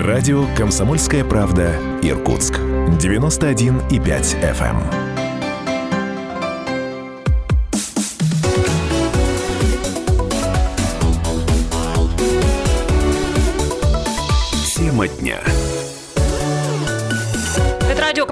Радио «Комсомольская правда» Иркутск. 91,5 FM. Тема дня.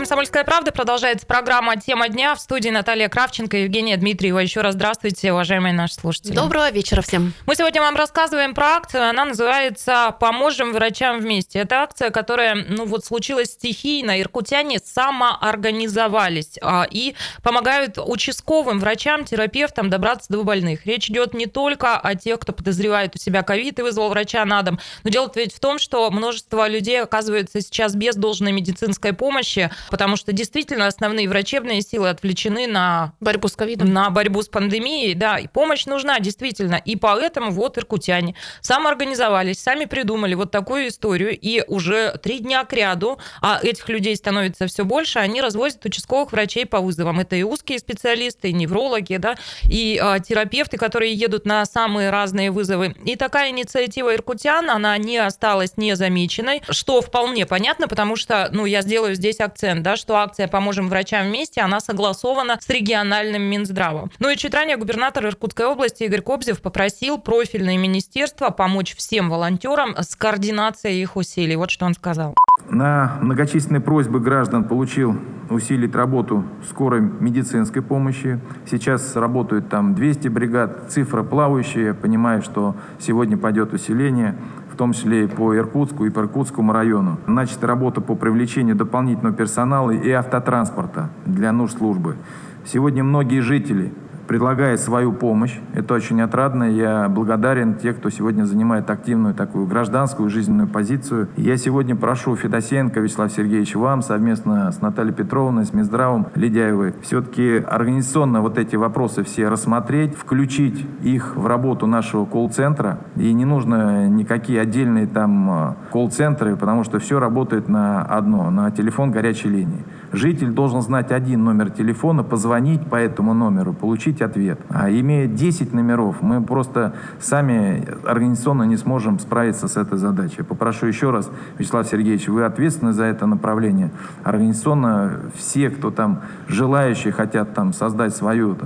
«Комсомольская правда». Продолжается программа «Тема дня». В студии Наталья Кравченко и Евгения Дмитриева. Еще раз здравствуйте, уважаемые наши слушатели. Доброго вечера всем. Мы сегодня вам рассказываем про акцию. Она называется «Поможем врачам вместе». Это акция, которая, ну вот, случилась стихийно. Иркутяне самоорганизовались а, и помогают участковым врачам, терапевтам добраться до больных. Речь идет не только о тех, кто подозревает у себя ковид и вызвал врача на дом, но дело ведь в том, что множество людей оказывается сейчас без должной медицинской помощи, помощи, потому что действительно основные врачебные силы отвлечены на борьбу с ковидом, на борьбу с пандемией, да, и помощь нужна действительно, и поэтому вот иркутяне самоорганизовались, сами придумали вот такую историю, и уже три дня к ряду, а этих людей становится все больше, они развозят участковых врачей по вызовам. Это и узкие специалисты, и неврологи, да, и а, терапевты, которые едут на самые разные вызовы. И такая инициатива иркутян, она не осталась незамеченной, что вполне понятно, потому что, ну, я сделаю здесь здесь акцент, да, что акция «Поможем врачам вместе», она согласована с региональным Минздравом. Ну и чуть ранее губернатор Иркутской области Игорь Кобзев попросил профильное министерство помочь всем волонтерам с координацией их усилий. Вот что он сказал. На многочисленные просьбы граждан получил усилить работу скорой медицинской помощи. Сейчас работают там 200 бригад, цифра плавающая. Понимаю, что сегодня пойдет усиление том числе и по Иркутску и по Иркутскому району. Начата работа по привлечению дополнительного персонала и автотранспорта для нужд службы. Сегодня многие жители предлагает свою помощь. Это очень отрадно. Я благодарен тех, кто сегодня занимает активную такую гражданскую жизненную позицию. Я сегодня прошу Федосеенко Вячеслав Сергеевич вам совместно с Натальей Петровной, с Минздравом Ледяевой все-таки организационно вот эти вопросы все рассмотреть, включить их в работу нашего колл-центра. И не нужно никакие отдельные там э, колл-центры, потому что все работает на одно, на телефон горячей линии. Житель должен знать один номер телефона, позвонить по этому номеру, получить ответ. А имея 10 номеров, мы просто сами организационно не сможем справиться с этой задачей. Попрошу еще раз, Вячеслав Сергеевич, вы ответственны за это направление. Организационно все, кто там желающие хотят там создать свою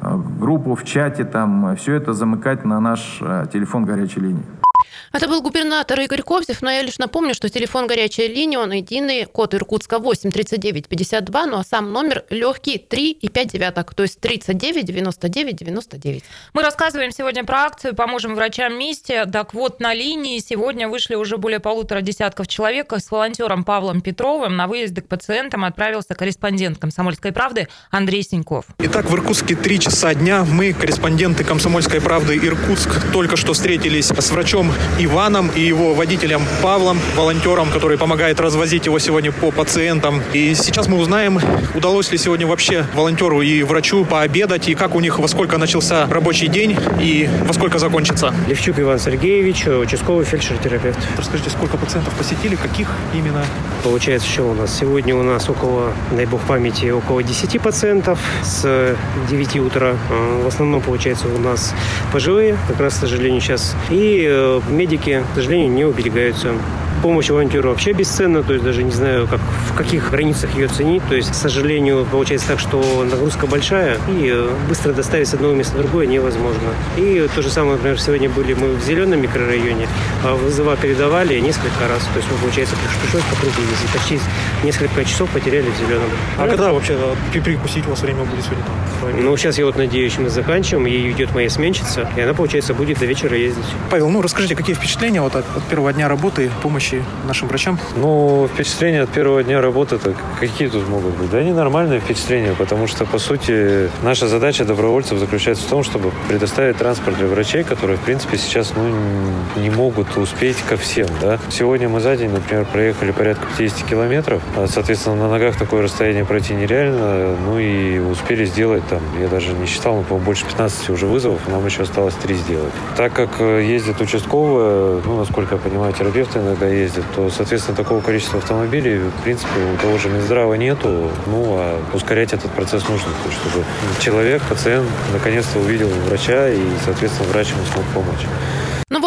э, группу в чате, там все это замыкать на наш э, телефон горячей линии. Это был губернатор Игорь Кобзев, но я лишь напомню, что телефон горячей линии, он единый, код Иркутска 8 39 52, ну а сам номер легкий 3 и 5 девяток, то есть 39 99 99. Мы рассказываем сегодня про акцию «Поможем врачам вместе». Так вот, на линии сегодня вышли уже более полутора десятков человек. С волонтером Павлом Петровым на выезды к пациентам отправился корреспондент «Комсомольской правды» Андрей Синьков. Итак, в Иркутске три часа дня. Мы, корреспонденты «Комсомольской правды» Иркутск, только что встретились с врачом Иваном и его водителем Павлом, волонтером, который помогает развозить его сегодня по пациентам. И сейчас мы узнаем, удалось ли сегодня вообще волонтеру и врачу пообедать, и как у них, во сколько начался рабочий день и во сколько закончится. Левчук Иван Сергеевич, участковый фельдшер-терапевт. Расскажите, сколько пациентов посетили, каких именно? Получается, что у нас? Сегодня у нас около, дай бог памяти, около 10 пациентов с 9 утра. А, в основном, получается, у нас пожилые, как раз, к сожалению, сейчас. И э, медики к сожалению, не уберегаются. Помощь волонтеру вообще бесценна, то есть даже не знаю, как, в каких границах ее ценить. То есть, к сожалению, получается так, что нагрузка большая, и э, быстро доставить с одного места в другое невозможно. И то же самое, например, сегодня были мы в зеленом микрорайоне, а вызова передавали несколько раз. То есть, мы, получается, пришлось по кругу ездить. Почти несколько часов потеряли в зеленом. А ну, когда вообще э, перекусить у вас время будет сегодня там? Ну, сейчас я вот надеюсь, мы заканчиваем, и идет моя сменщица, и она, получается, будет до вечера ездить. Павел, ну расскажите, какие впечатления вот от, от первого дня работы, помощи нашим врачам? Ну, впечатления от первого дня работы -то какие тут могут быть? Да они нормальные впечатления, потому что, по сути, наша задача добровольцев заключается в том, чтобы предоставить транспорт для врачей, которые, в принципе, сейчас ну, не могут успеть ко всем. Да? Сегодня мы за день, например, проехали порядка 50 километров. А, соответственно, на ногах такое расстояние пройти нереально. Ну и успели сделать там, я даже не считал, но, по-моему, больше 15 уже вызовов, нам еще осталось 3 сделать. Так как э, ездят участковые, ну, насколько я понимаю, терапевты иногда ездят, то, соответственно, такого количества автомобилей, в принципе, у того же Минздрава нету. Ну, а ускорять этот процесс нужно, чтобы человек, пациент, наконец-то увидел врача, и, соответственно, врач ему смог помочь.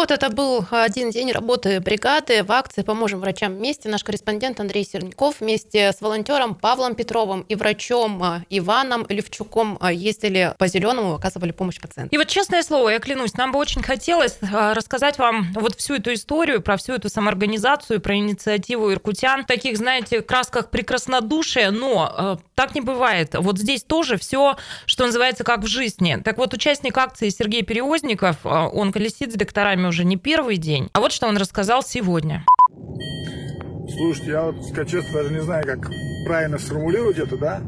Вот это был один день работы бригады в акции «Поможем врачам вместе». Наш корреспондент Андрей Серников вместе с волонтером Павлом Петровым и врачом а, Иваном Левчуком а, ездили по Зеленому, оказывали помощь пациентам. И вот честное слово, я клянусь, нам бы очень хотелось а, рассказать вам вот всю эту историю, про всю эту самоорганизацию, про инициативу иркутян, в таких, знаете, красках прекраснодушия, но так не бывает. Вот здесь тоже все, что называется, как в жизни. Так вот, участник акции Сергей Перевозников, он колесит с докторами уже не первый день. А вот что он рассказал сегодня. Слушайте, я вот, честно, даже не знаю, как правильно сформулировать это, да?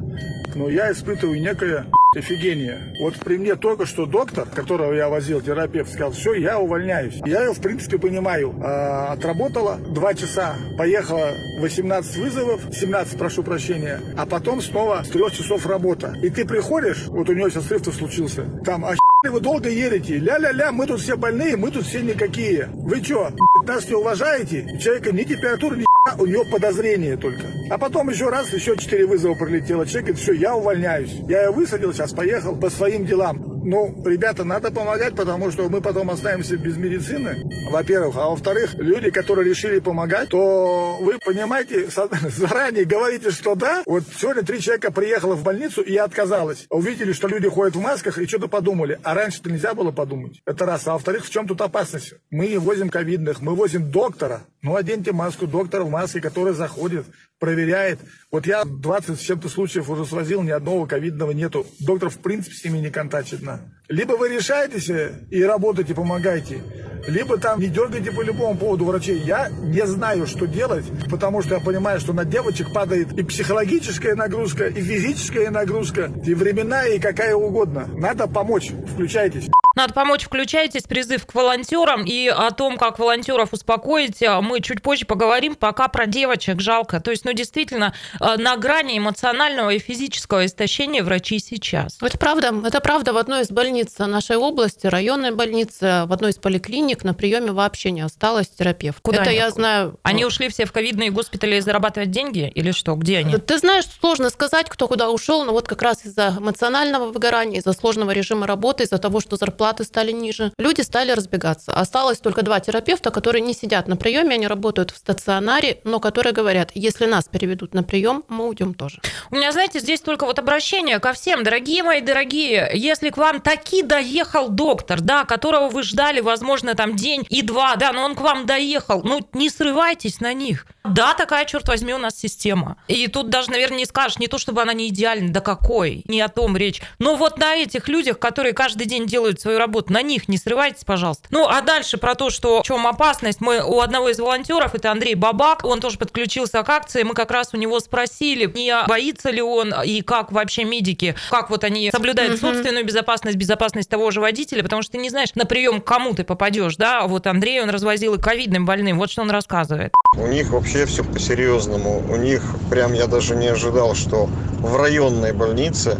Но я испытываю некое офигение. Вот при мне только что доктор, которого я возил, терапевт, сказал, все, я увольняюсь. Я ее, в принципе, понимаю. А, отработала два часа, поехала 18 вызовов, 17, прошу прощения, а потом снова с трех часов работа. И ты приходишь, вот у него сейчас срыв случился, там, а вы долго едете, ля-ля-ля, мы тут все больные, мы тут все никакие. Вы что, нас не уважаете? У человека ни температуры, ни у него подозрение только. А потом еще раз, еще четыре вызова пролетело. Человек говорит, все, я увольняюсь. Я ее высадил, сейчас поехал по своим делам. Ну, ребята, надо помогать, потому что мы потом останемся без медицины, во-первых. А во-вторых, люди, которые решили помогать, то вы понимаете, заранее говорите, что да. Вот сегодня три человека приехало в больницу и отказалась. Увидели, что люди ходят в масках и что-то подумали. А раньше-то нельзя было подумать. Это раз. А во-вторых, в чем тут опасность? Мы возим ковидных, мы возим доктора. Ну, оденьте маску доктора в маске, который заходит, проверяет. Вот я 20 с чем-то случаев уже свозил, ни одного ковидного нету. Доктор в принципе с ними не контачит. На. Либо вы решаетесь и работаете, помогаете, либо там не дергайте по любому поводу врачей. Я не знаю, что делать, потому что я понимаю, что на девочек падает и психологическая нагрузка, и физическая нагрузка, и временная, и какая угодно. Надо помочь. Включайтесь. Надо помочь, включайтесь, призыв к волонтерам. И о том, как волонтеров успокоить, а, мы чуть позже поговорим. Пока про девочек жалко. То есть, ну, действительно, а, на грани эмоционального и физического истощения врачи сейчас. Это правда. Это правда. В одной из больниц нашей области, районной больнице, в одной из поликлиник на приеме вообще не осталось терапевт. Куда это они? я знаю. Они ушли все в ковидные госпитали зарабатывать деньги или что? Где они? Ты знаешь, сложно сказать, кто куда ушел, но вот как раз из-за эмоционального выгорания, из-за сложного режима работы, из-за того, что зарплаты стали ниже. Люди стали разбегаться. Осталось только два терапевта, которые не сидят на приеме, они работают в стационаре, но которые говорят, если нас переведут на прием, мы уйдем тоже. У меня, знаете, здесь только вот обращение ко всем. Дорогие мои дорогие, если к вам таки доехал доктор, да, которого вы ждали, возможно, там день и два, да, но он к вам доехал, ну, не срывайтесь на них. Да, такая, черт возьми, у нас система. И тут даже, наверное, не скажешь, не то, чтобы она не идеальна, да какой, не о том речь. Но вот на этих людях, которые каждый день делают свою работу, на них не срывайтесь, пожалуйста. Ну, а дальше про то, что в чем опасность, мы у одного из волонтеров, это Андрей Бабак, он тоже подключился к акции, мы как раз у него спросили, не боится ли он и как вообще медики, как вот они соблюдают угу. собственную безопасность, безопасность того же водителя, потому что ты не знаешь, на прием кому ты попадешь, да, вот Андрей, он развозил и ковидным больным, вот что он рассказывает. У них вообще все по-серьезному. У них прям я даже не ожидал, что в районной больнице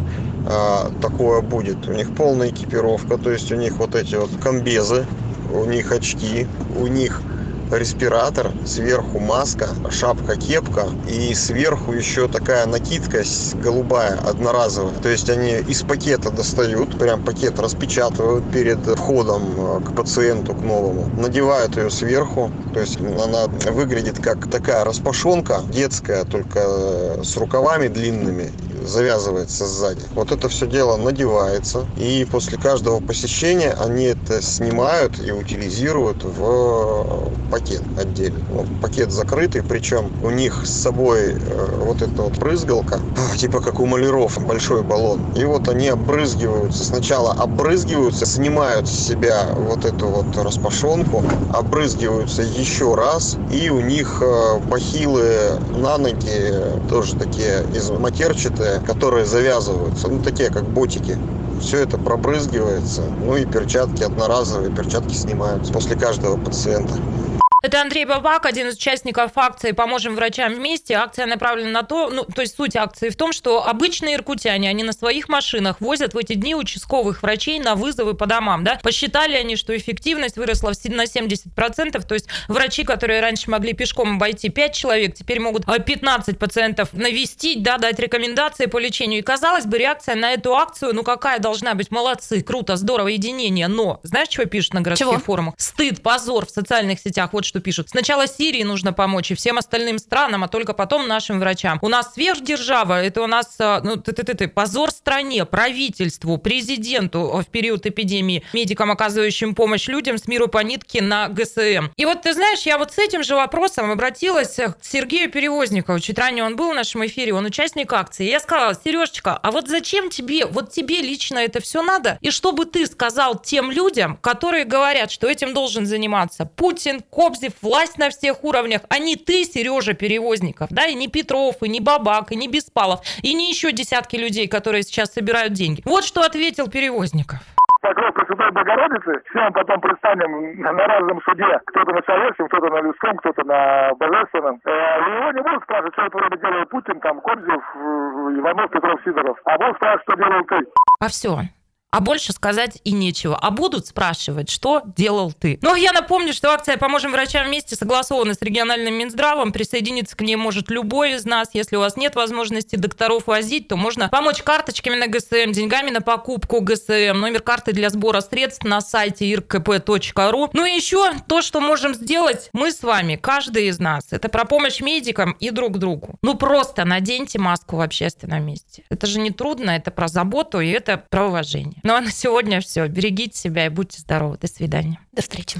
а, такое будет. У них полная экипировка, то есть у них вот эти вот комбезы, у них очки, у них респиратор, сверху маска, шапка-кепка и сверху еще такая накидка голубая, одноразовая. То есть они из пакета достают, прям пакет распечатывают перед входом э, к пациенту, к новому. Надевают ее сверху, то есть она выглядит как такая распашонка детская, только с рукавами длинными завязывается сзади. Вот это все дело надевается, и после каждого посещения они это снимают и утилизируют в пакет отдельно. Ну, пакет закрытый, причем у них с собой э, вот эта вот брызгалка, типа как у маляров, большой баллон. И вот они обрызгиваются. Сначала обрызгиваются, снимают с себя вот эту вот распашонку, обрызгиваются еще раз, и у них э, бахилы на ноги тоже такие из матерчатые, которые завязываются, ну такие как ботики. Все это пробрызгивается, ну и перчатки одноразовые, перчатки снимаются после каждого пациента. Это Андрей Бабак, один из участников акции «Поможем врачам вместе». Акция направлена на то, ну, то есть суть акции в том, что обычные иркутяне, они на своих машинах возят в эти дни участковых врачей на вызовы по домам, да. Посчитали они, что эффективность выросла на 70%, то есть врачи, которые раньше могли пешком обойти 5 человек, теперь могут 15 а, пациентов навестить, да, дать рекомендации по лечению. И казалось бы, реакция на эту акцию, ну какая должна быть? Молодцы, круто, здорово, единение. Но знаешь, что пишут на городских чего? форумах? Стыд, позор в социальных сетях. Вот что пишут. Сначала Сирии нужно помочь и всем остальным странам, а только потом нашим врачам. У нас сверхдержава, это у нас а, ну, ты, ты, ты, ты, позор стране, правительству, президенту в период эпидемии, медикам, оказывающим помощь людям с миру по нитке на ГСМ. И вот ты знаешь, я вот с этим же вопросом обратилась к Сергею Перевозникову. Чуть ранее он был в нашем эфире, он участник акции. Я сказала, Сережечка, а вот зачем тебе, вот тебе лично это все надо? И что бы ты сказал тем людям, которые говорят, что этим должен заниматься Путин, Кобзев, власть на всех уровнях, а не ты, Сережа Перевозников, да, и не Петров, и не Бабак, и не Беспалов, и не еще десятки людей, которые сейчас собирают деньги. Вот что ответил Перевозников. Покров Пресвятой Богородицы, всем потом предстанем на разном суде, кто-то на человеческом, кто-то на людском, кто-то на божественном. Э, его не будут спрашивать, что это вроде делает Путин, там, Кобзев, э, Иванов, Петров, Сидоров. А будут спрашивать, что делал ты. А все, а больше сказать и нечего. А будут спрашивать, что делал ты. Ну, я напомню, что акция «Поможем врачам вместе» согласована с региональным Минздравом. Присоединиться к ней может любой из нас. Если у вас нет возможности докторов возить, то можно помочь карточками на ГСМ, деньгами на покупку ГСМ, номер карты для сбора средств на сайте irkp.ru. Ну и еще то, что можем сделать мы с вами, каждый из нас. Это про помощь медикам и друг другу. Ну, просто наденьте маску в общественном месте. Это же не трудно, это про заботу и это про уважение. Ну а на сегодня все. Берегите себя и будьте здоровы. До свидания. До встречи.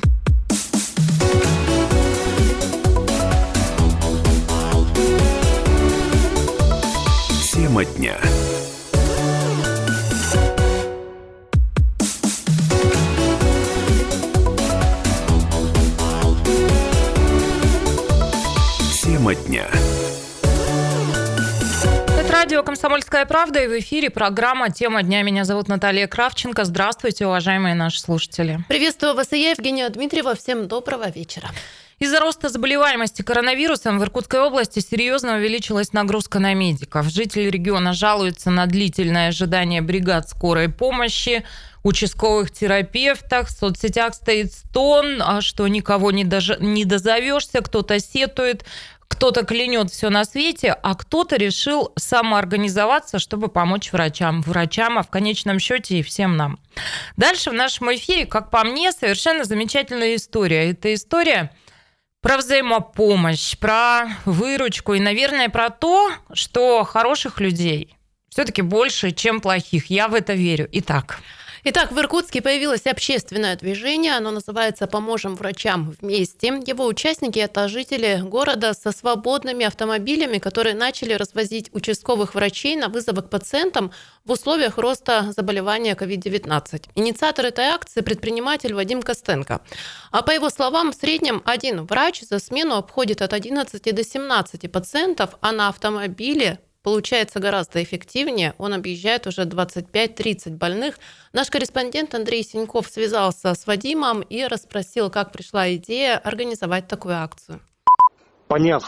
Тема дня. Тема дня радио «Комсомольская правда» и в эфире программа «Тема дня». Меня зовут Наталья Кравченко. Здравствуйте, уважаемые наши слушатели. Приветствую вас и я, Евгения Дмитриева. Всем доброго вечера. Из-за роста заболеваемости коронавирусом в Иркутской области серьезно увеличилась нагрузка на медиков. Жители региона жалуются на длительное ожидание бригад скорой помощи, участковых терапевтах. В соцсетях стоит стон, а что никого не, дож... не дозовешься, кто-то сетует кто-то клянет все на свете, а кто-то решил самоорганизоваться, чтобы помочь врачам. Врачам, а в конечном счете и всем нам. Дальше в нашем эфире, как по мне, совершенно замечательная история. Это история про взаимопомощь, про выручку и, наверное, про то, что хороших людей все-таки больше, чем плохих. Я в это верю. Итак. Итак, в Иркутске появилось общественное движение. Оно называется «Поможем врачам вместе». Его участники – это жители города со свободными автомобилями, которые начали развозить участковых врачей на вызовы к пациентам в условиях роста заболевания COVID-19. Инициатор этой акции – предприниматель Вадим Костенко. А по его словам, в среднем один врач за смену обходит от 11 до 17 пациентов, а на автомобиле получается гораздо эффективнее. Он объезжает уже 25-30 больных. Наш корреспондент Андрей Синьков связался с Вадимом и расспросил, как пришла идея организовать такую акцию. Поняв,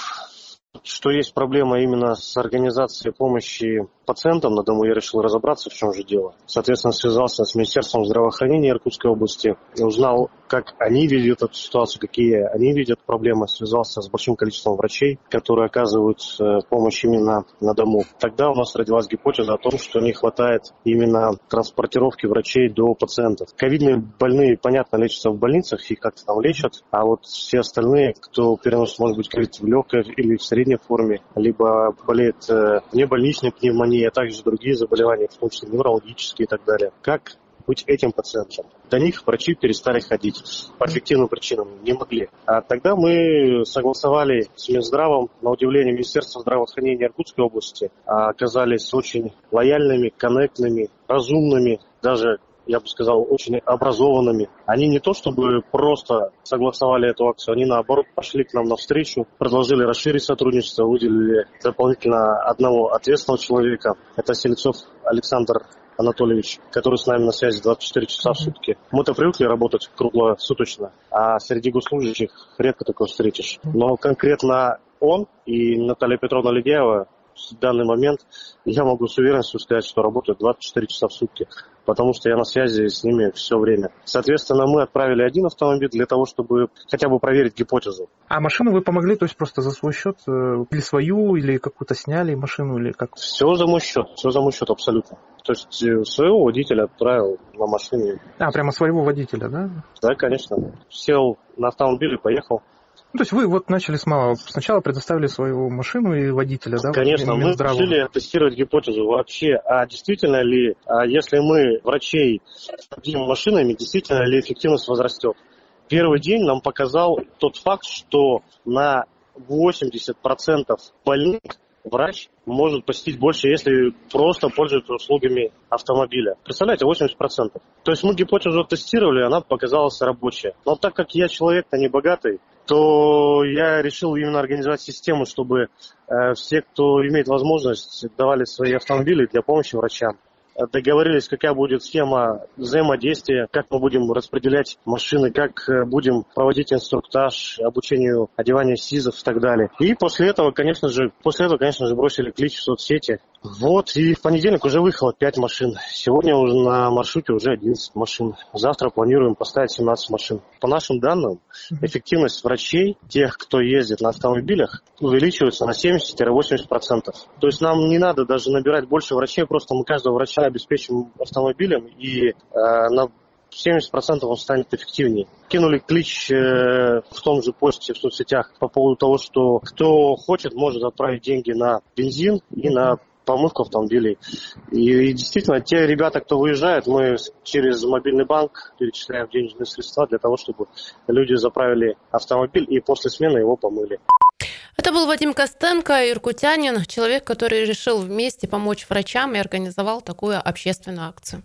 что есть проблема именно с организацией помощи пациентам на дому, я решил разобраться, в чем же дело. Соответственно, связался с Министерством здравоохранения Иркутской области и узнал, как они видят эту ситуацию, какие они видят проблемы. Связался с большим количеством врачей, которые оказывают э, помощь именно на дому. Тогда у нас родилась гипотеза о том, что не хватает именно транспортировки врачей до пациентов. Ковидные больные, понятно, лечатся в больницах, их как-то там лечат, а вот все остальные, кто переносит, может быть, ковид в легкой или в средней форме, либо болеет э, небольничной пневмонией, а также другие заболевания, в том числе неврологические и так далее. Как быть этим пациентом. До них врачи перестали ходить. По объективным причинам не могли. А тогда мы согласовали с Минздравом, на удивление Министерства здравоохранения Иркутской области, оказались очень лояльными, коннектными, разумными, даже я бы сказал, очень образованными. Они не то чтобы просто согласовали эту акцию, они наоборот пошли к нам навстречу, предложили расширить сотрудничество, выделили дополнительно одного ответственного человека. Это Селецов Александр Анатольевич, который с нами на связи 24 часа в сутки. Мы-то привыкли работать круглосуточно, а среди госслужащих редко такое встретишь. Но конкретно он и Наталья Петровна Ледяева в данный момент я могу с уверенностью сказать, что работают 24 часа в сутки, потому что я на связи с ними все время. Соответственно, мы отправили один автомобиль для того, чтобы хотя бы проверить гипотезу. А машину вы помогли, то есть просто за свой счет, э, или свою, или какую-то сняли машину, или как? Все за мой счет, все за мой счет абсолютно. То есть э, своего водителя отправил на машине. А, прямо своего водителя, да? Да, конечно. Сел на автомобиль и поехал. Ну, то есть вы вот начали с малого. Сначала предоставили свою машину и водителя, да? Конечно, мы решили тестировать гипотезу вообще, а действительно ли, а если мы врачей снабдим машинами, действительно ли эффективность возрастет. Первый день нам показал тот факт, что на 80% больных врач может посетить больше, если просто пользуется услугами автомобиля. Представляете, 80%. То есть мы гипотезу тестировали, она показалась рабочая. Но так как я человек-то не богатый, то я решил именно организовать систему, чтобы э, все, кто имеет возможность, давали свои автомобили для помощи врачам договорились, какая будет схема взаимодействия, как мы будем распределять машины, как э, будем проводить инструктаж, обучению одевания СИЗов и так далее. И после этого, конечно же, после этого, конечно же, бросили клич в соцсети. Вот, и в понедельник уже выехало 5 машин. Сегодня уже на маршруте уже 11 машин. Завтра планируем поставить 17 машин. По нашим данным, эффективность врачей, тех, кто ездит на автомобилях, увеличивается на 70-80%. То есть нам не надо даже набирать больше врачей, просто мы каждого врача обеспечим автомобилем и э, на 70% он станет эффективнее. Кинули клич э, в том же посте в соцсетях по поводу того, что кто хочет, может отправить деньги на бензин и на помывку автомобилей. И, и действительно, те ребята, кто выезжает, мы через мобильный банк перечисляем денежные средства для того, чтобы люди заправили автомобиль и после смены его помыли. Это был Вадим Костенко, иркутянин, человек, который решил вместе помочь врачам и организовал такую общественную акцию.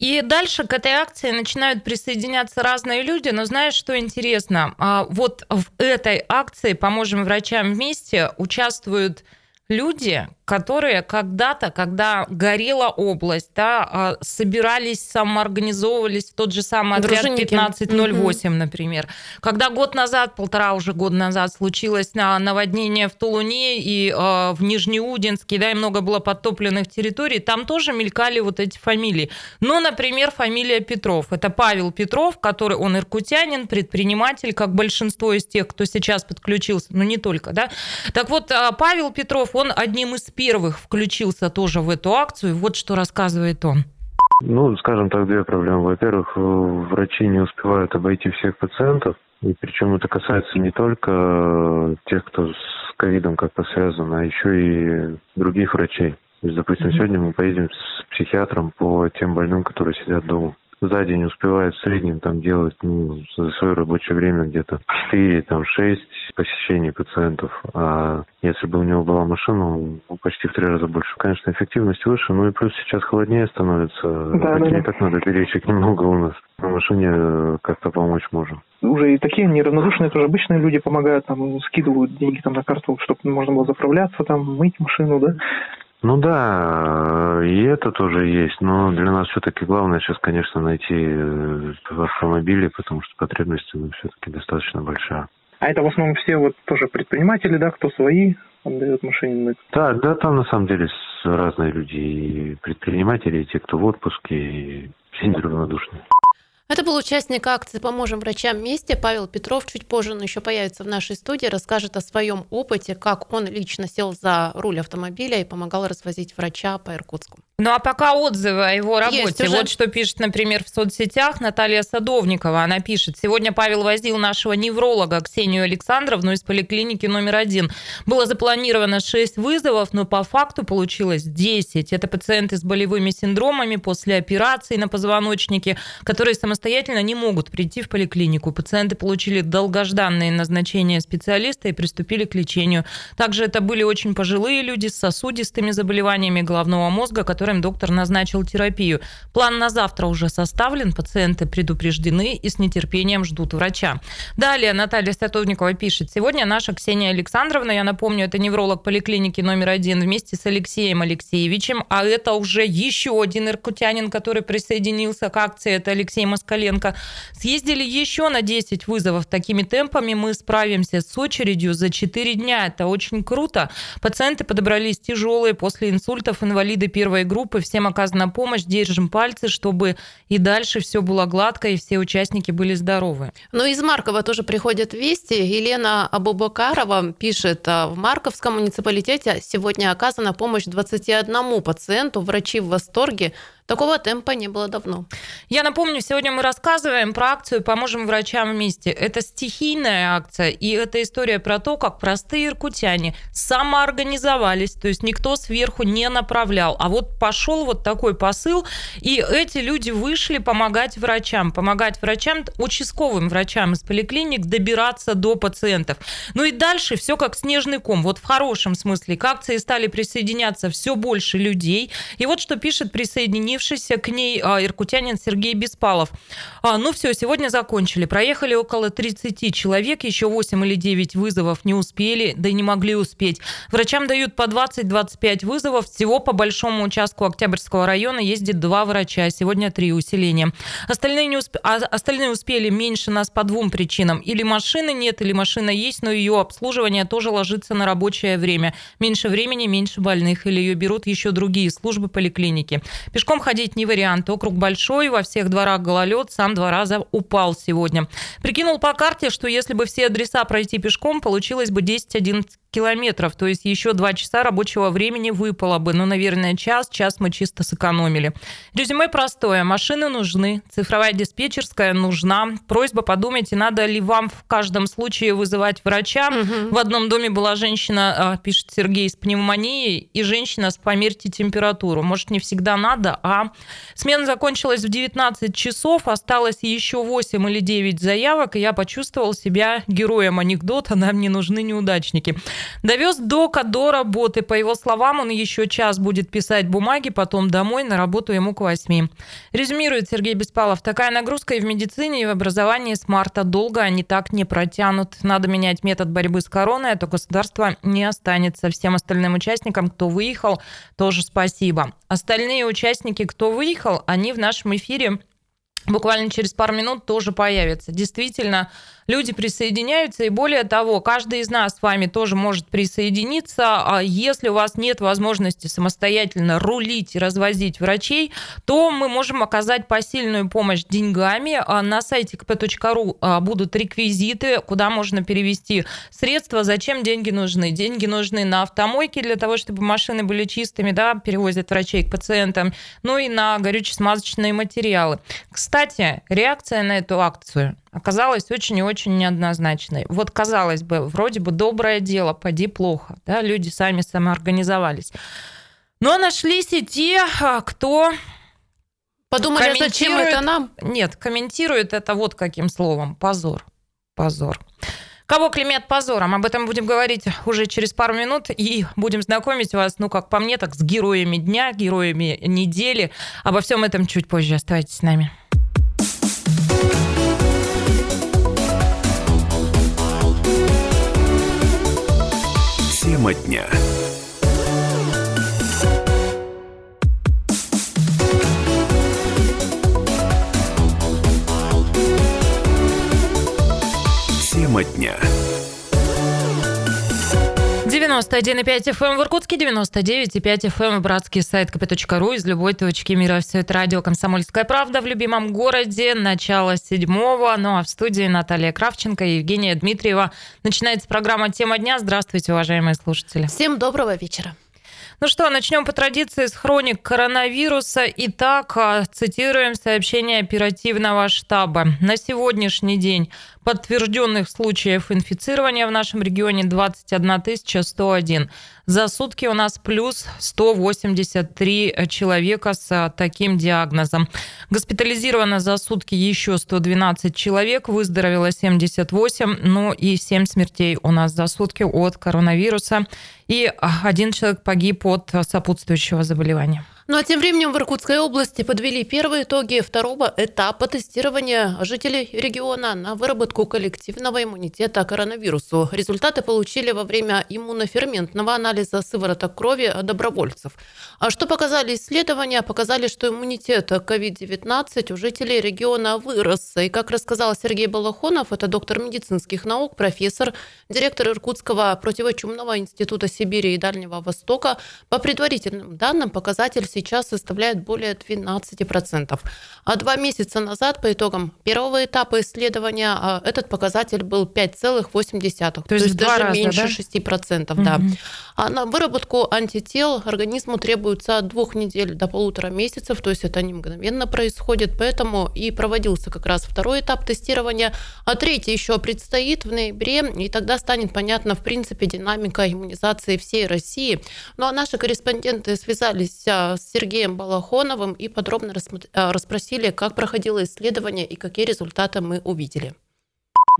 И дальше к этой акции начинают присоединяться разные люди, но знаешь, что интересно? А вот в этой акции «Поможем врачам вместе» участвуют люди, которые когда-то, когда горела область, да, а, собирались, самоорганизовывались в тот же самый отряд Дружинники. 1508, угу. например. Когда год назад, полтора уже года назад случилось наводнение в Тулуне и э, в Нижнеудинске, да, и много было подтопленных территорий, там тоже мелькали вот эти фамилии. Ну, например, фамилия Петров. Это Павел Петров, который, он иркутянин, предприниматель, как большинство из тех, кто сейчас подключился, но не только, да. Так вот, а, Павел Петров, он одним из первых включился тоже в эту акцию. Вот что рассказывает он. Ну, скажем так, две проблемы. Во-первых, э, врачи не успевают обойти всех пациентов. И причем это касается не только э, тех, кто с ковидом как-то связан, а еще и других врачей. То есть, допустим, сегодня мы поедем с психиатром по тем больным, которые сидят дома за день успевает в среднем там делать ну, за свое рабочее время где-то 4, там 6 посещений пациентов. А если бы у него была машина, он почти в три раза больше. Конечно, эффективность выше, ну и плюс сейчас холоднее становится. Да, да, да. так надо перечек немного у нас. На машине э, как-то помочь можем. Уже и такие неравнодушные тоже обычные люди помогают, там скидывают деньги там на карту, чтобы можно было заправляться, там мыть машину, да. Ну да, и это тоже есть, но для нас все-таки главное сейчас, конечно, найти э, автомобили, потому что потребность ну, все-таки достаточно большая. А это в основном все вот тоже предприниматели, да, кто свои отдает машины? Да, да, там на самом деле разные люди, и предприниматели, и те, кто в отпуске, и все неравнодушные. Это был участник акции «Поможем врачам вместе» Павел Петров. Чуть позже он еще появится в нашей студии, расскажет о своем опыте, как он лично сел за руль автомобиля и помогал развозить врача по Иркутску. Ну а пока отзывы о его работе. Вот что пишет, например, в соцсетях Наталья Садовникова. Она пишет, сегодня Павел возил нашего невролога Ксению Александровну из поликлиники номер один. Было запланировано 6 вызовов, но по факту получилось 10. Это пациенты с болевыми синдромами после операции на позвоночнике, которые самостоятельно не могут прийти в поликлинику. Пациенты получили долгожданные назначения специалиста и приступили к лечению. Также это были очень пожилые люди с сосудистыми заболеваниями головного мозга, которые которым доктор назначил терапию. План на завтра уже составлен, пациенты предупреждены и с нетерпением ждут врача. Далее Наталья Сатовникова пишет. Сегодня наша Ксения Александровна, я напомню, это невролог поликлиники номер один, вместе с Алексеем Алексеевичем, а это уже еще один иркутянин, который присоединился к акции, это Алексей Москаленко, съездили еще на 10 вызовов. Такими темпами мы справимся с очередью за 4 дня. Это очень круто. Пациенты подобрались тяжелые после инсультов, инвалиды первой группы. Всем оказана помощь, держим пальцы, чтобы и дальше все было гладко, и все участники были здоровы. Ну, из Маркова тоже приходят вести. Елена Абубакарова пишет, «А в Марковском муниципалитете сегодня оказана помощь 21 пациенту. Врачи в восторге. Такого темпа не было давно. Я напомню, сегодня мы рассказываем про акцию «Поможем врачам вместе». Это стихийная акция, и это история про то, как простые иркутяне самоорганизовались, то есть никто сверху не направлял. А вот пошел вот такой посыл, и эти люди вышли помогать врачам, помогать врачам, участковым врачам из поликлиник добираться до пациентов. Ну и дальше все как снежный ком, вот в хорошем смысле. К акции стали присоединяться все больше людей. И вот что пишет присоединение присоединившийся к ней а, иркутянин Сергей Беспалов. А, ну все, сегодня закончили. Проехали около 30 человек, еще 8 или 9 вызовов не успели, да и не могли успеть. Врачам дают по 20-25 вызовов. Всего по большому участку Октябрьского района ездит два врача, сегодня три усиления. Остальные, не усп... а, остальные успели меньше нас по двум причинам. Или машины нет, или машина есть, но ее обслуживание тоже ложится на рабочее время. Меньше времени, меньше больных, или ее берут еще другие службы поликлиники. Пешком ходить не вариант. Округ большой, во всех дворах гололед, сам два раза упал сегодня. Прикинул по карте, что если бы все адреса пройти пешком, получилось бы 10-11 километров, то есть еще два часа рабочего времени выпало бы. Ну, наверное, час, час мы чисто сэкономили. Резюме простое. Машины нужны, цифровая диспетчерская нужна. Просьба подумайте, надо ли вам в каждом случае вызывать врача. Угу. В одном доме была женщина, а, пишет Сергей, с пневмонией, и женщина с померьте температуру. Может, не всегда надо, а... Смена закончилась в 19 часов, осталось еще 8 или 9 заявок, и я почувствовал себя героем анекдота «Нам не нужны неудачники». Довез Дока до работы. По его словам, он еще час будет писать бумаги, потом домой, на работу ему к восьми. Резюмирует Сергей Беспалов. Такая нагрузка и в медицине, и в образовании с марта долго они так не протянут. Надо менять метод борьбы с короной, а то государство не останется. Всем остальным участникам, кто выехал, тоже спасибо. Остальные участники, кто выехал, они в нашем эфире буквально через пару минут тоже появятся. Действительно, люди присоединяются, и более того, каждый из нас с вами тоже может присоединиться. А если у вас нет возможности самостоятельно рулить и развозить врачей, то мы можем оказать посильную помощь деньгами. А на сайте kp.ru а, будут реквизиты, куда можно перевести средства. Зачем деньги нужны? Деньги нужны на автомойке для того, чтобы машины были чистыми, да, перевозят врачей к пациентам, ну и на горюче-смазочные материалы. Кстати, реакция на эту акцию – оказалась очень и очень неоднозначной. Вот, казалось бы, вроде бы доброе дело, поди плохо, да, люди сами самоорганизовались. Но нашлись и те, а, кто Подумали, а зачем это нам? Нет, комментирует это вот каким словом. Позор. Позор. Кого клемят позором? Об этом будем говорить уже через пару минут и будем знакомить вас, ну, как по мне, так с героями дня, героями недели. Обо всем этом чуть позже. Оставайтесь с нами. Тема дня. Тема дня. 91,5 FM эм в Иркутске, 99,5 FM эм братский сайт kp.ru из любой точки мира. Все это радио «Комсомольская правда» в любимом городе. Начало седьмого. Ну а в студии Наталья Кравченко и Евгения Дмитриева. Начинается программа «Тема дня». Здравствуйте, уважаемые слушатели. Всем доброго вечера. Ну что, начнем по традиции с хроник коронавируса. Итак, а, цитируем сообщение оперативного штаба. На сегодняшний день подтвержденных случаев инфицирования в нашем регионе 21 101. За сутки у нас плюс 183 человека с таким диагнозом. Госпитализировано за сутки еще 112 человек, выздоровело 78, ну и 7 смертей у нас за сутки от коронавируса. И один человек погиб от сопутствующего заболевания. Ну а тем временем в Иркутской области подвели первые итоги второго этапа тестирования жителей региона на выработку коллективного иммунитета к коронавирусу. Результаты получили во время иммуноферментного анализа сывороток крови добровольцев. А что показали исследования? Показали, что иммунитет к COVID-19 у жителей региона вырос. И как рассказал Сергей Балахонов, это доктор медицинских наук, профессор, директор Иркутского противочумного института Сибири и Дальнего Востока, по предварительным данным показатель сейчас составляет более 12%. А два месяца назад по итогам первого этапа исследования а, этот показатель был 5,8. То, То есть, даже раза, меньше да? 6%. Угу. Да. А на выработку антител организму требуется от двух недель до полутора месяцев, то есть это не мгновенно происходит, поэтому и проводился как раз второй этап тестирования, а третий еще предстоит в ноябре, и тогда станет понятна, в принципе, динамика иммунизации всей России. Ну а наши корреспонденты связались а, с Сергеем Балахоновым и подробно а, расспросили, как проходило исследование и какие результаты мы увидели.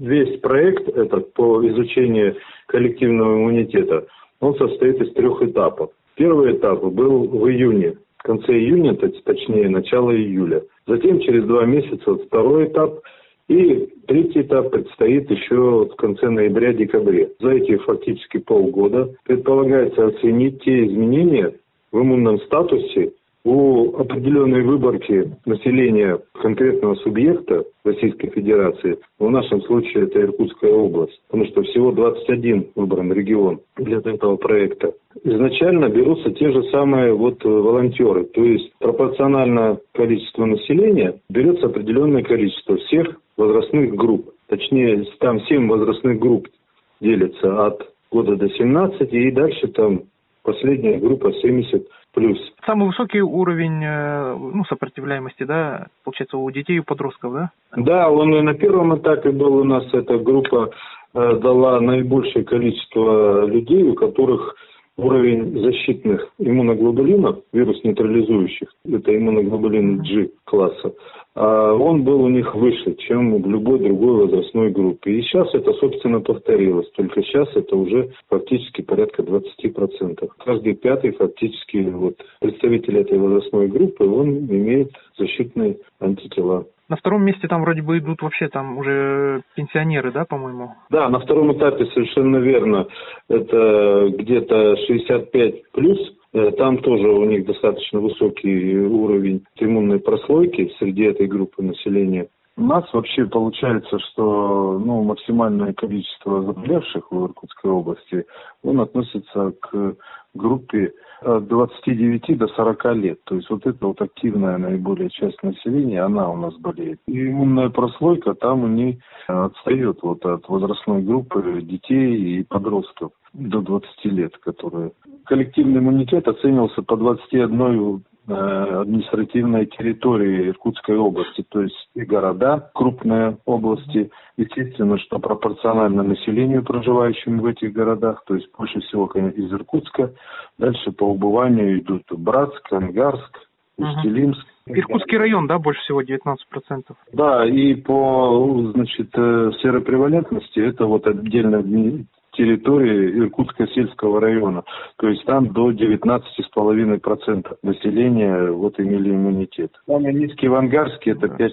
Весь проект этот по изучению коллективного иммунитета, он состоит из трех этапов. Первый этап был в июне, в конце июня, точнее, начало июля. Затем через два месяца второй этап, и третий этап предстоит еще в конце ноября-декабре. За эти фактически полгода предполагается оценить те изменения в иммунном статусе у определенной выборки населения конкретного субъекта Российской Федерации, в нашем случае это Иркутская область, потому что всего 21 выбран регион для этого проекта. Изначально берутся те же самые вот волонтеры, то есть пропорционально количеству населения берется определенное количество всех возрастных групп. Точнее, там 7 возрастных групп делятся от года до 17 и дальше там последняя группа 70 плюс. Самый высокий уровень э, ну, сопротивляемости, да, получается, у детей и у подростков, да? Да, он и на первом этапе был у нас, эта группа э, дала наибольшее количество людей, у которых уровень защитных иммуноглобулинов, вирус нейтрализующих, это иммуноглобулин G класса, а он был у них выше, чем в любой другой возрастной группе. И сейчас это, собственно, повторилось. Только сейчас это уже фактически порядка 20%. Каждый пятый фактически вот, представитель этой возрастной группы, он имеет защитные антитела. На втором месте там вроде бы идут вообще там уже пенсионеры, да, по-моему? Да, на втором этапе совершенно верно. Это где-то 65 плюс. Э, там тоже у них достаточно высокий уровень иммунной прослойки среди этой группы населения. У нас вообще получается, что ну, максимальное количество заболевших в Иркутской области, он относится к группе 29 до 40 лет. То есть вот эта вот активная наиболее часть населения, она у нас болеет. И иммунная прослойка там у ней отстает вот от возрастной группы детей и подростков до 20 лет, которые... Коллективный иммунитет оценивался по 21 Э, административной территории Иркутской области, то есть и города, крупные области, естественно, что пропорционально населению, проживающему в этих городах, то есть больше всего, конечно, из Иркутска, дальше по убыванию идут Братск, Ангарск, Устилимск. Иркутский район, да, больше всего 19%? Да, и по, значит, э, серопревалентности это вот отдельно территории Иркутского сельского района. То есть там до 19,5% населения вот имели иммунитет. Самый низкий в Ангарске это 5%.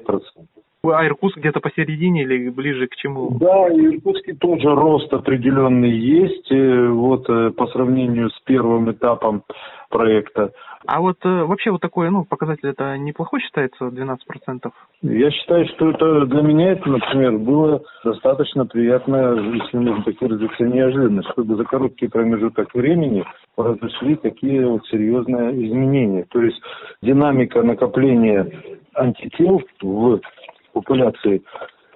А Иркутск где-то посередине или ближе к чему? Да, Иркутский тоже рост определенный есть. Э, вот э, по сравнению с первым этапом проекта. А вот э, вообще вот такой, ну, показатель это неплохой считается, 12%? Я считаю, что это для меня это, например, было достаточно приятно, если можно так выразиться, неожиданно, чтобы за короткий промежуток времени произошли такие вот серьезные изменения. То есть динамика накопления антител в популяции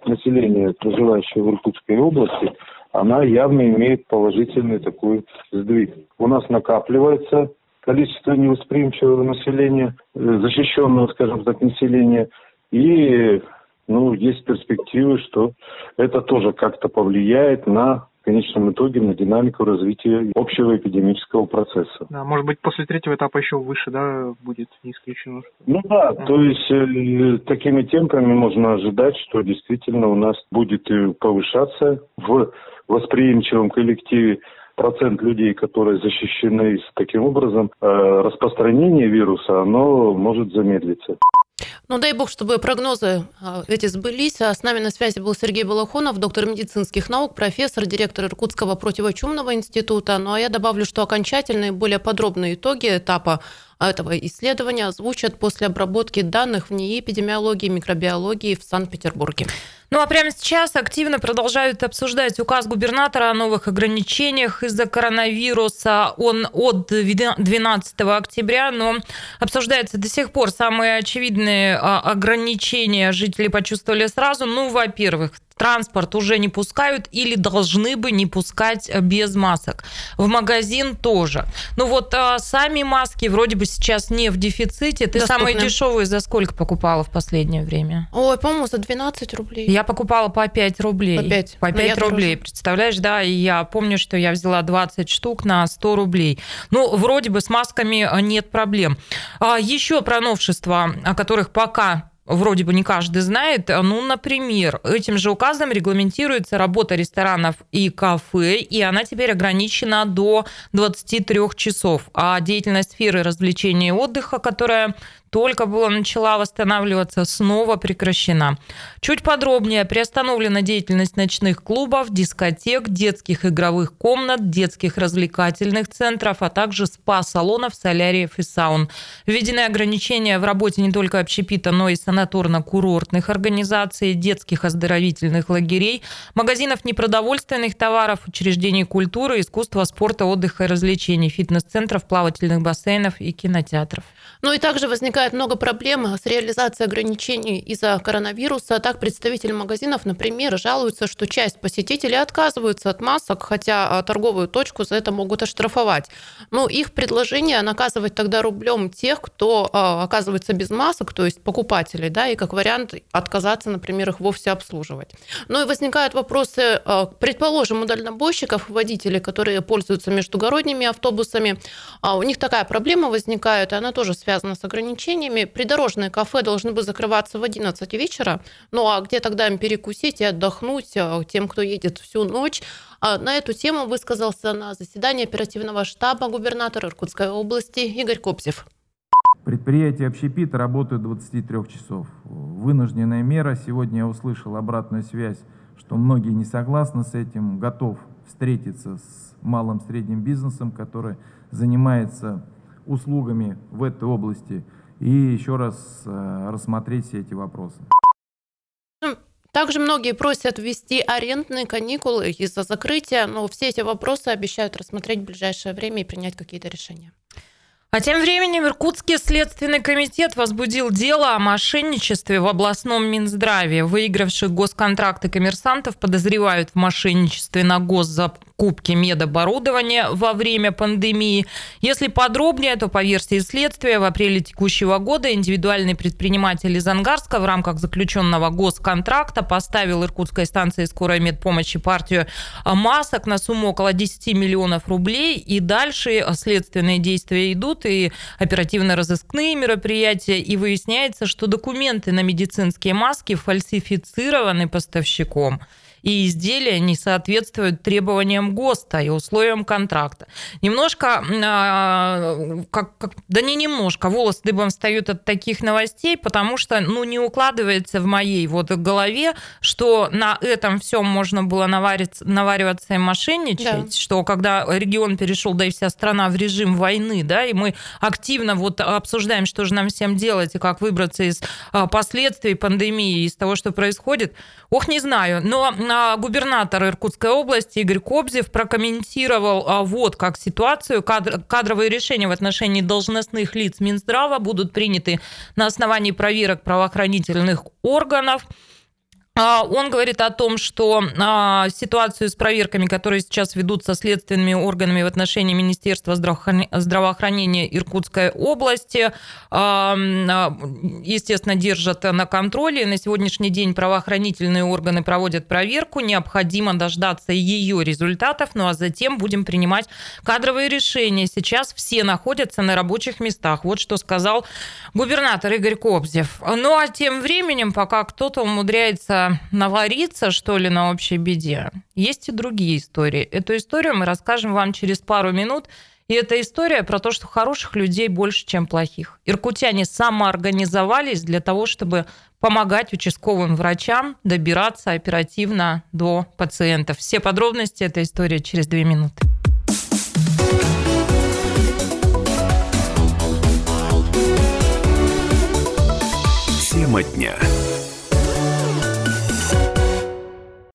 населения, проживающего в Иркутской области, она явно имеет положительный такой сдвиг. У нас накапливается количество невосприимчивого населения, э, защищенного, скажем так, населения. И ну, есть перспективы, что это тоже как-то повлияет на в конечном итоге на динамику развития общего эпидемического процесса. Да, может быть, после третьего этапа еще выше, да, будет, не исключено. Ну да, mm. то есть э, такими темпами можно ожидать, что действительно у нас будет повышаться в восприимчивом коллективе процент людей, которые защищены таким образом, э, распространение вируса, оно может замедлиться. Ну, дай бог, чтобы прогнозы а, эти сбылись. А с нами на связи был Сергей Балахонов, доктор медицинских наук, профессор, директор Иркутского противочумного института. Ну, а я добавлю, что окончательные, более подробные итоги этапа этого исследования озвучат после обработки данных в НИИ эпидемиологии и микробиологии в Санкт-Петербурге. Ну а прямо сейчас активно продолжают обсуждать указ губернатора о новых ограничениях из-за коронавируса. Он от 12 октября, но обсуждается до сих пор. Самые очевидные а, ограничения жители почувствовали сразу. Ну, во-первых, транспорт уже не пускают или должны бы не пускать э, без масок. В магазин тоже. Ну вот а, сами маски вроде бы сейчас не в дефиците. Ты Доступны. самые дешевые за сколько покупала в последнее время? Ой, по-моему, за 12 рублей. Я покупала по 5 рублей. По 5? По 5 рублей, дороже. представляешь, да, и я помню, что я взяла 20 штук на 100 рублей. Ну, вроде бы с масками э, нет проблем. А, еще про новшества, о которых пока вроде бы не каждый знает. Ну, например, этим же указом регламентируется работа ресторанов и кафе, и она теперь ограничена до 23 часов. А деятельность сферы развлечения и отдыха, которая только была начала восстанавливаться, снова прекращена. Чуть подробнее приостановлена деятельность ночных клубов, дискотек, детских игровых комнат, детских развлекательных центров, а также спа-салонов, соляриев и саун. Введены ограничения в работе не только общепита, но и санаторно-курортных организаций, детских оздоровительных лагерей, магазинов непродовольственных товаров, учреждений культуры, искусства, спорта, отдыха и развлечений, фитнес-центров, плавательных бассейнов и кинотеатров. Ну и также возникает много проблем с реализацией ограничений из-за коронавируса. Так, представители магазинов, например, жалуются, что часть посетителей отказываются от масок, хотя а, торговую точку за это могут оштрафовать. Ну, их предложение наказывать тогда рублем тех, кто а, оказывается без масок, то есть покупателей, да, и как вариант отказаться, например, их вовсе обслуживать. Ну и возникают вопросы, а, предположим, у дальнобойщиков, водителей, которые пользуются междугородними автобусами, у них такая проблема возникает, и она тоже связана с ограничениями. Придорожные кафе должны бы закрываться в 11 вечера. Ну а где тогда им перекусить и отдохнуть а, тем, кто едет всю ночь? А на эту тему высказался на заседании оперативного штаба губернатора Иркутской области Игорь Копсев. Предприятия общепита работают 23 часов. Вынужденная мера. Сегодня я услышал обратную связь, что многие не согласны с этим, готов встретиться с малым средним бизнесом, который занимается услугами в этой области и еще раз э, рассмотреть все эти вопросы. Также многие просят ввести арендные каникулы из-за закрытия, но все эти вопросы обещают рассмотреть в ближайшее время и принять какие-то решения. А тем временем Иркутский следственный комитет возбудил дело о мошенничестве в областном Минздраве. Выигравших госконтракты коммерсантов подозревают в мошенничестве на госзакупке медоборудования во время пандемии. Если подробнее, то по версии следствия в апреле текущего года индивидуальный предприниматель из Ангарска в рамках заключенного госконтракта поставил Иркутской станции скорой медпомощи партию масок на сумму около 10 миллионов рублей. И дальше следственные действия идут идут и оперативно-розыскные мероприятия, и выясняется, что документы на медицинские маски фальсифицированы поставщиком и изделия не соответствуют требованиям ГОСТа и условиям контракта. Немножко, а, как, как, да не немножко, волосы дыбом встают от таких новостей, потому что, ну, не укладывается в моей вот голове, что на этом всем можно было навариться, навариваться и мошенничать, да. что когда регион перешел, да и вся страна в режим войны, да, и мы активно вот обсуждаем, что же нам всем делать и как выбраться из а, последствий пандемии, из того, что происходит, ох, не знаю, но губернатор Иркутской области Игорь Кобзев прокомментировал а, вот как ситуацию. Кадровые решения в отношении должностных лиц Минздрава будут приняты на основании проверок правоохранительных органов. А, он говорит о том, что а, ситуацию с проверками, которые сейчас ведутся следственными органами в отношении Министерства здравоохранения Иркутской области, а, естественно, держат на контроле. На сегодняшний день правоохранительные органы проводят проверку. Необходимо дождаться ее результатов, ну а затем будем принимать кадровые решения. Сейчас все находятся на рабочих местах. Вот что сказал губернатор Игорь Кобзев. Ну а тем временем, пока кто-то умудряется навариться, что ли, на общей беде. Есть и другие истории. Эту историю мы расскажем вам через пару минут. И эта история про то, что хороших людей больше, чем плохих. Иркутяне самоорганизовались для того, чтобы помогать участковым врачам добираться оперативно до пациентов. Все подробности этой истории через две минуты. Тема дня.